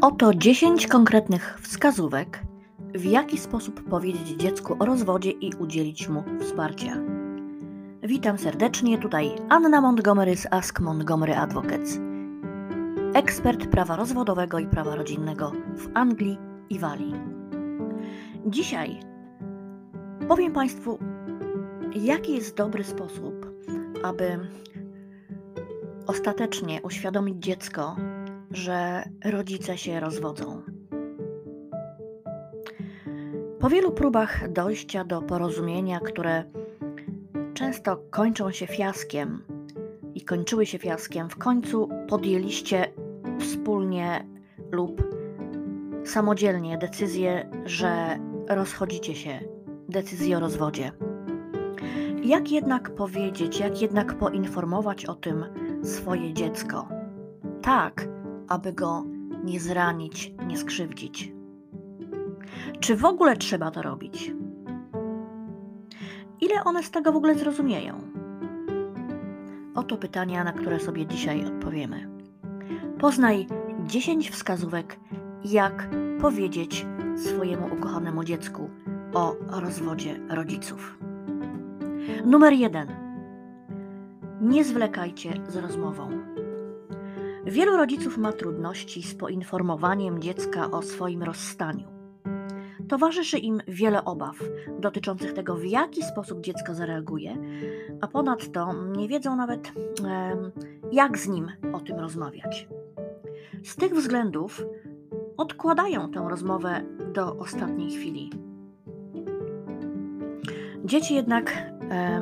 Oto 10 konkretnych wskazówek, w jaki sposób powiedzieć dziecku o rozwodzie i udzielić mu wsparcia. Witam serdecznie, tutaj Anna Montgomery z Ask Montgomery Advocates, ekspert prawa rozwodowego i prawa rodzinnego w Anglii i Walii. Dzisiaj powiem Państwu, jaki jest dobry sposób, aby ostatecznie uświadomić dziecko, że rodzice się rozwodzą. Po wielu próbach dojścia do porozumienia, które często kończą się fiaskiem i kończyły się fiaskiem, w końcu podjęliście wspólnie lub samodzielnie decyzję, że rozchodzicie się, decyzję o rozwodzie. Jak jednak powiedzieć, jak jednak poinformować o tym swoje dziecko? Tak, aby go nie zranić, nie skrzywdzić. Czy w ogóle trzeba to robić? Ile one z tego w ogóle zrozumieją? Oto pytania, na które sobie dzisiaj odpowiemy. Poznaj 10 wskazówek, jak powiedzieć swojemu ukochanemu dziecku o rozwodzie rodziców. Numer 1. Nie zwlekajcie z rozmową. Wielu rodziców ma trudności z poinformowaniem dziecka o swoim rozstaniu. Towarzyszy im wiele obaw dotyczących tego, w jaki sposób dziecko zareaguje, a ponadto nie wiedzą nawet, jak z nim o tym rozmawiać. Z tych względów odkładają tę rozmowę do ostatniej chwili. Dzieci jednak,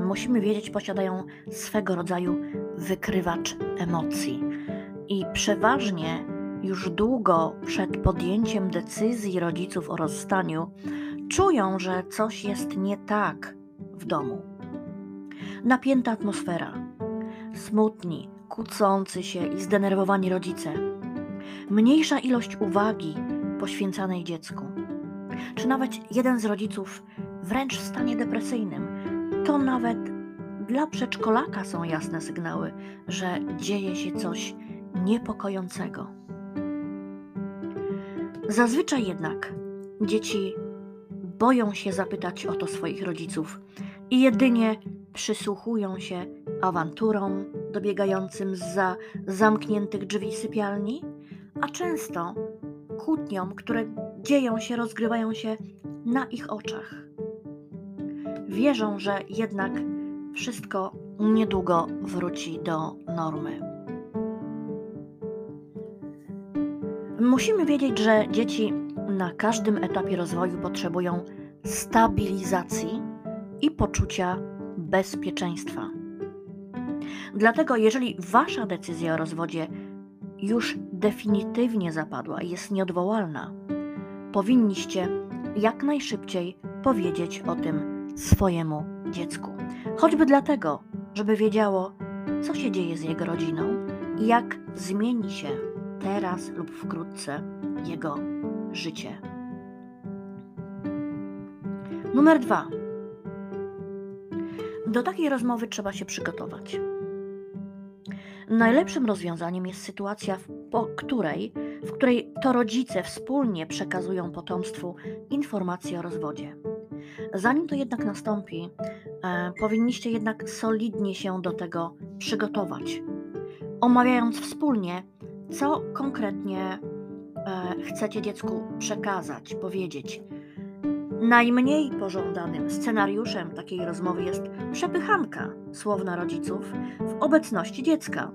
musimy wiedzieć, posiadają swego rodzaju wykrywacz emocji i przeważnie już długo przed podjęciem decyzji rodziców o rozstaniu czują, że coś jest nie tak w domu. Napięta atmosfera, smutni, kłócący się i zdenerwowani rodzice, mniejsza ilość uwagi poświęcanej dziecku, czy nawet jeden z rodziców wręcz w stanie depresyjnym, to nawet dla przedszkolaka są jasne sygnały, że dzieje się coś niepokojącego. Zazwyczaj jednak dzieci boją się zapytać o to swoich rodziców i jedynie przysłuchują się awanturom dobiegającym za zamkniętych drzwi sypialni, a często kłótniom, które dzieją się, rozgrywają się na ich oczach. Wierzą, że jednak wszystko niedługo wróci do normy. Musimy wiedzieć, że dzieci na każdym etapie rozwoju potrzebują stabilizacji i poczucia bezpieczeństwa. Dlatego, jeżeli wasza decyzja o rozwodzie już definitywnie zapadła i jest nieodwołalna, powinniście jak najszybciej powiedzieć o tym swojemu dziecku. Choćby dlatego, żeby wiedziało, co się dzieje z jego rodziną i jak zmieni się teraz lub wkrótce jego życie. Numer dwa. Do takiej rozmowy trzeba się przygotować. Najlepszym rozwiązaniem jest sytuacja, w której, w której to rodzice wspólnie przekazują potomstwu informacje o rozwodzie. Zanim to jednak nastąpi, e, powinniście jednak solidnie się do tego przygotować, omawiając wspólnie, co konkretnie e, chcecie dziecku przekazać, powiedzieć. Najmniej pożądanym scenariuszem takiej rozmowy jest przepychanka słowna rodziców w obecności dziecka.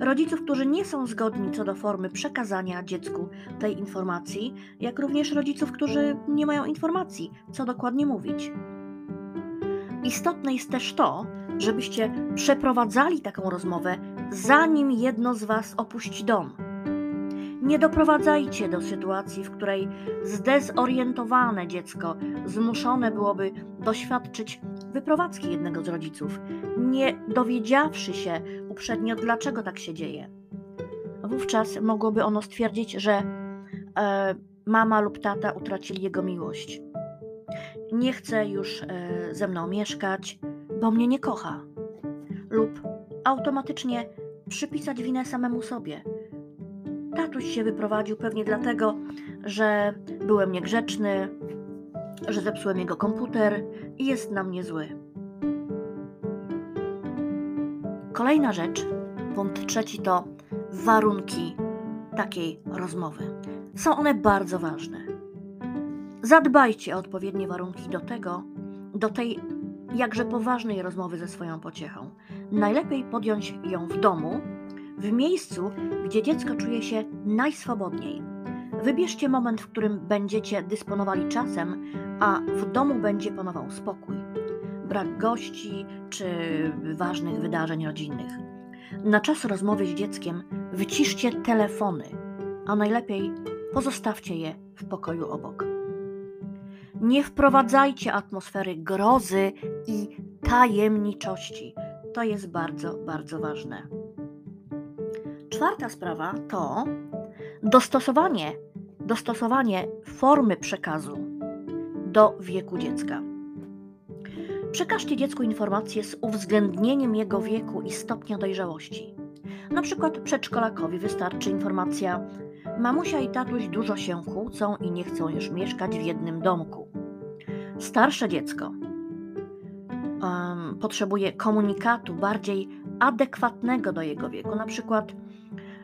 Rodziców, którzy nie są zgodni co do formy przekazania dziecku tej informacji, jak również rodziców, którzy nie mają informacji, co dokładnie mówić. Istotne jest też to, żebyście przeprowadzali taką rozmowę zanim jedno z Was opuści dom. Nie doprowadzajcie do sytuacji, w której zdezorientowane dziecko zmuszone byłoby doświadczyć wyprowadzki jednego z rodziców, nie dowiedziawszy się uprzednio, dlaczego tak się dzieje. Wówczas mogłoby ono stwierdzić, że e, mama lub tata utracili jego miłość. Nie chce już e, ze mną mieszkać, bo mnie nie kocha. Lub automatycznie przypisać winę samemu sobie. tatuś się wyprowadził pewnie dlatego, że byłem niegrzeczny, że zepsułem jego komputer i jest na mnie zły. Kolejna rzecz, punkt trzeci to warunki takiej rozmowy. Są one bardzo ważne. Zadbajcie o odpowiednie warunki do tego, do tej jakże poważnej rozmowy ze swoją pociechą. Najlepiej podjąć ją w domu, w miejscu, gdzie dziecko czuje się najswobodniej. Wybierzcie moment, w którym będziecie dysponowali czasem, a w domu będzie panował spokój, brak gości czy ważnych wydarzeń rodzinnych. Na czas rozmowy z dzieckiem wyciszcie telefony, a najlepiej pozostawcie je w pokoju obok. Nie wprowadzajcie atmosfery grozy i tajemniczości. To jest bardzo, bardzo ważne. Czwarta sprawa to dostosowanie, dostosowanie formy przekazu do wieku dziecka. Przekażcie dziecku informacje z uwzględnieniem jego wieku i stopnia dojrzałości. Na przykład przedszkolakowi wystarczy informacja: Mamusia i tatuś dużo się kłócą i nie chcą już mieszkać w jednym domku. Starsze dziecko um, potrzebuje komunikatu bardziej adekwatnego do jego wieku. Na przykład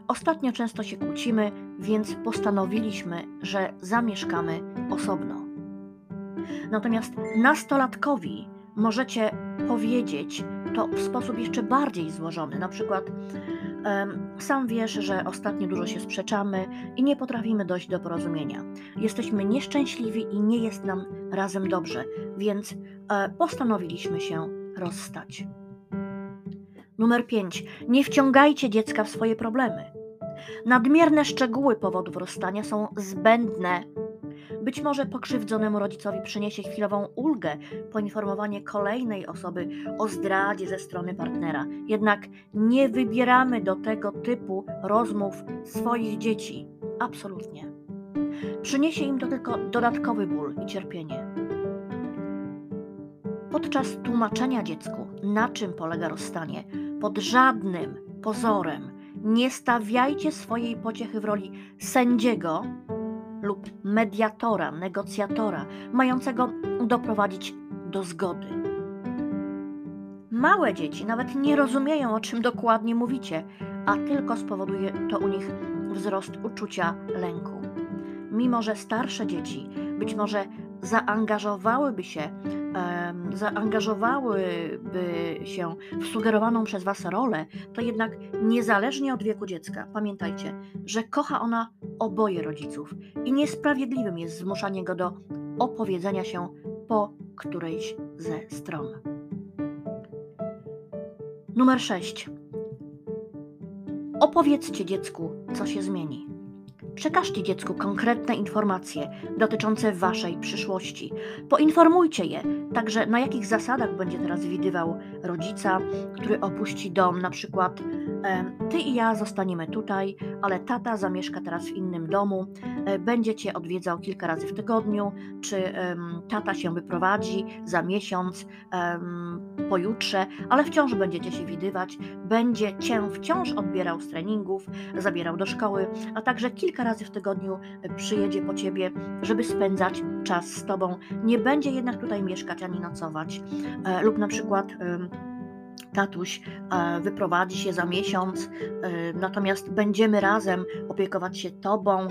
ostatnio często się kłócimy, więc postanowiliśmy, że zamieszkamy osobno. Natomiast nastolatkowi możecie powiedzieć to w sposób jeszcze bardziej złożony. Na przykład sam wiesz, że ostatnio dużo się sprzeczamy i nie potrafimy dojść do porozumienia. Jesteśmy nieszczęśliwi i nie jest nam razem dobrze, więc e, postanowiliśmy się rozstać. Numer 5. Nie wciągajcie dziecka w swoje problemy. Nadmierne szczegóły powodów rozstania są zbędne być może pokrzywdzonemu rodzicowi przyniesie chwilową ulgę poinformowanie kolejnej osoby o zdradzie ze strony partnera. Jednak nie wybieramy do tego typu rozmów swoich dzieci. Absolutnie. Przyniesie im to tylko dodatkowy ból i cierpienie. Podczas tłumaczenia dziecku, na czym polega rozstanie, pod żadnym pozorem nie stawiajcie swojej pociechy w roli sędziego lub mediatora, negocjatora, mającego doprowadzić do zgody. Małe dzieci nawet nie rozumieją, o czym dokładnie mówicie, a tylko spowoduje to u nich wzrost uczucia lęku. Mimo, że starsze dzieci być może zaangażowałyby się zaangażowałyby się w sugerowaną przez Was rolę, to jednak niezależnie od wieku dziecka, pamiętajcie, że kocha ona oboje rodziców i niesprawiedliwym jest zmuszanie go do opowiedzenia się po którejś ze stron. Numer 6. Opowiedzcie dziecku, co się zmieni. Przekażcie dziecku konkretne informacje dotyczące waszej przyszłości. Poinformujcie je także, na jakich zasadach będzie teraz widywał rodzica, który opuści dom, na przykład ty i ja zostaniemy tutaj, ale tata zamieszka teraz w innym domu, e, będzie cię odwiedzał kilka razy w tygodniu, czy tata się wyprowadzi za miesiąc, pojutrze, ale wciąż będziecie się widywać, będzie cię wciąż odbierał z treningów, zabierał do szkoły, a także kilka razy w tygodniu przyjedzie po ciebie, żeby spędzać czas z tobą. Nie będzie jednak tutaj mieszkać ani nocować, e, lub na przykład tatuś e, wyprowadzi się za miesiąc, e, natomiast będziemy razem opiekować się tobą.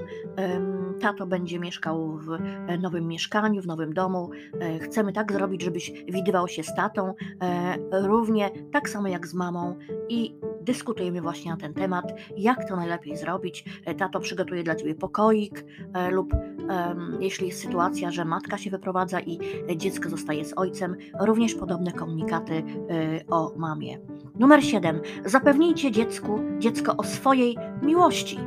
Tato będzie mieszkał w e, nowym mieszkaniu, w nowym domu. Chcemy tak zrobić, żebyś widywał się z tatą, równie tak samo jak z mamą i dyskutujemy właśnie na ten temat, jak to najlepiej zrobić. Tato przygotuje dla ciebie pokoik lub jeśli jest sytuacja, że matka się wyprowadza i dziecko zostaje z ojcem, również podobne komunikaty o mamie. Numer 7. Zapewnijcie dziecku, dziecko o swojej miłości.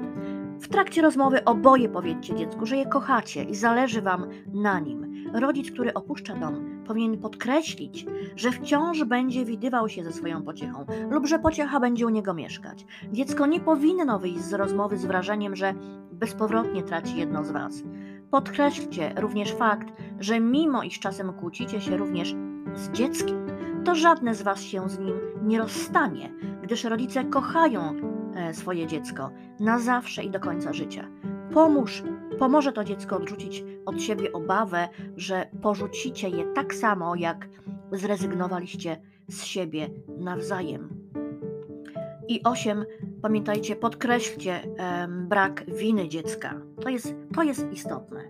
W trakcie rozmowy oboje powiedzcie dziecku, że je kochacie i zależy wam na nim. Rodzic, który opuszcza dom, powinien podkreślić, że wciąż będzie widywał się ze swoją pociechą lub że pociecha będzie u niego mieszkać. Dziecko nie powinno wyjść z rozmowy z wrażeniem, że bezpowrotnie traci jedno z was. Podkreślcie również fakt, że mimo iż czasem kłócicie się również z dzieckiem, to żadne z Was się z nim nie rozstanie, gdyż rodzice kochają e, swoje dziecko na zawsze i do końca życia. Pomóż, pomoże to dziecko odrzucić od siebie obawę, że porzucicie je tak samo, jak zrezygnowaliście z siebie nawzajem. I osiem, pamiętajcie, podkreślcie brak winy dziecka. To jest, to jest istotne.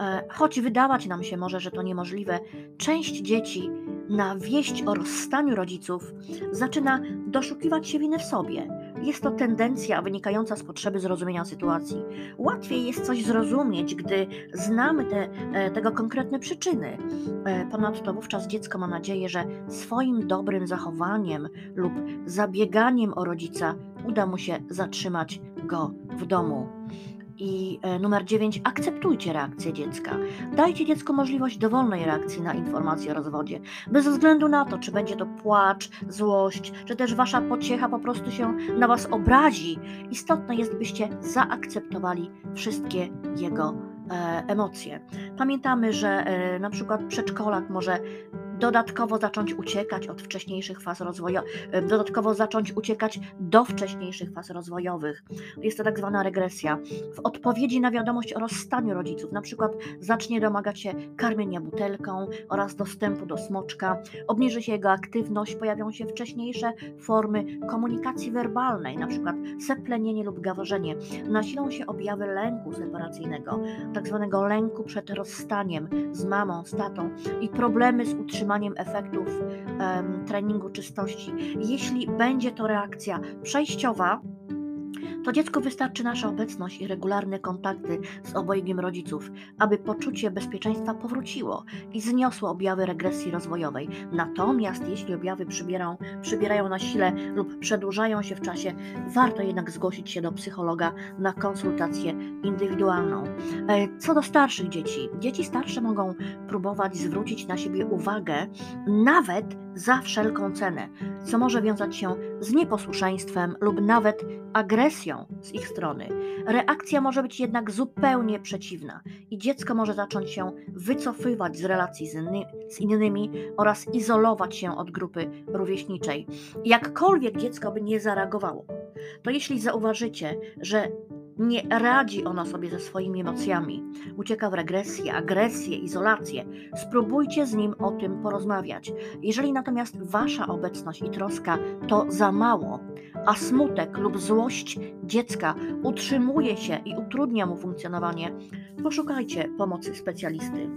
E, choć wydawać nam się może, że to niemożliwe, część dzieci na wieść o rozstaniu rodziców zaczyna doszukiwać się winy w sobie. Jest to tendencja wynikająca z potrzeby zrozumienia sytuacji. Łatwiej jest coś zrozumieć, gdy znamy te, e, tego konkretne przyczyny. E, ponadto wówczas dziecko ma nadzieję, że swoim dobrym zachowaniem lub zabieganiem o rodzica uda mu się zatrzymać go w domu. I e, numer 9. Akceptujcie reakcję dziecka. Dajcie dziecku możliwość dowolnej reakcji na informację o rozwodzie, bez względu na to, czy będzie to płacz, złość, czy też wasza pociecha po prostu się na was obrazi. Istotne jest, byście zaakceptowali wszystkie jego e, emocje. Pamiętamy, że e, na przykład przedszkolak może dodatkowo zacząć uciekać od wcześniejszych faz rozwojowych, dodatkowo zacząć uciekać do wcześniejszych faz rozwojowych. Jest to tak zwana regresja. W odpowiedzi na wiadomość o rozstaniu rodziców, na przykład zacznie domagać się karmienia butelką oraz dostępu do smoczka, obniży się jego aktywność, pojawią się wcześniejsze formy komunikacji werbalnej, na przykład seplenienie lub gaworzenie. Nasilą się objawy lęku separacyjnego, tak zwanego lęku przed rozstaniem z mamą, z tatą i problemy z utrzymaniem utrzymaniem efektów treningu czystości. Jeśli będzie to reakcja przejściowa, to dziecku wystarczy nasza obecność i regularne kontakty z obojgiem rodziców, aby poczucie bezpieczeństwa powróciło i zniosło objawy regresji rozwojowej. Natomiast jeśli objawy przybierają, przybierają na sile lub przedłużają się w czasie, warto jednak zgłosić się do psychologa na konsultację indywidualną. E, co do starszych dzieci, dzieci starsze mogą próbować zwrócić na siebie uwagę nawet za wszelką cenę, co może wiązać się z nieposłuszeństwem lub nawet agresją z ich strony. Reakcja może być jednak zupełnie przeciwna i dziecko może zacząć się wycofywać z relacji z, inny, z innymi oraz izolować się od grupy rówieśniczej. Jakkolwiek dziecko by nie zareagowało, to jeśli zauważycie, że nie radzi ona sobie ze swoimi emocjami, ucieka w regresję, agresję, izolację. Spróbujcie z nim o tym porozmawiać. Jeżeli natomiast wasza obecność i troska to za mało, a smutek lub złość dziecka utrzymuje się i utrudnia mu funkcjonowanie, poszukajcie pomocy specjalisty.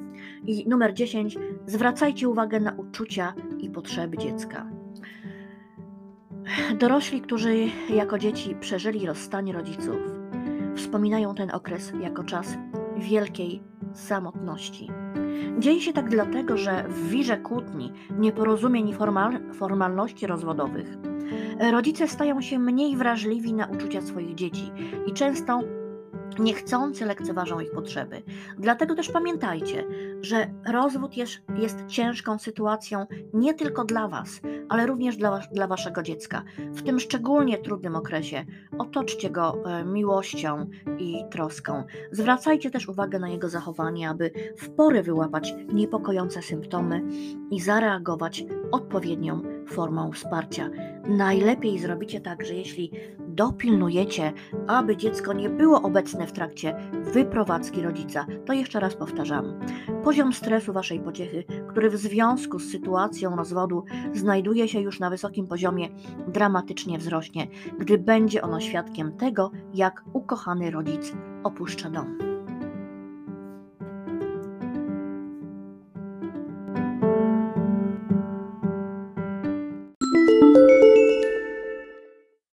I numer 10. Zwracajcie uwagę na uczucia i potrzeby dziecka. Dorośli, którzy jako dzieci przeżyli rozstanie rodziców, wspominają ten okres jako czas wielkiej samotności. Dzieje się tak dlatego, że w wirze kłótni, nieporozumień i formal, formalności rozwodowych rodzice stają się mniej wrażliwi na uczucia swoich dzieci i często niechcący lekceważą ich potrzeby. Dlatego też pamiętajcie, że rozwód jest, jest ciężką sytuacją nie tylko dla Was, ale również dla, dla Waszego dziecka. W tym szczególnie trudnym okresie otoczcie go e, miłością i troską. Zwracajcie też uwagę na jego zachowanie, aby w porę wyłapać niepokojące symptomy i zareagować odpowiednią formą wsparcia. Najlepiej zrobicie tak, że jeśli dopilnujecie, aby dziecko nie było obecne w trakcie wyprowadzki rodzica, to jeszcze raz powtarzam. Poziom stresu waszej pociechy, który w związku z sytuacją rozwodu znajduje się już na wysokim poziomie, dramatycznie wzrośnie, gdy będzie ono świadkiem tego, jak ukochany rodzic opuszcza dom.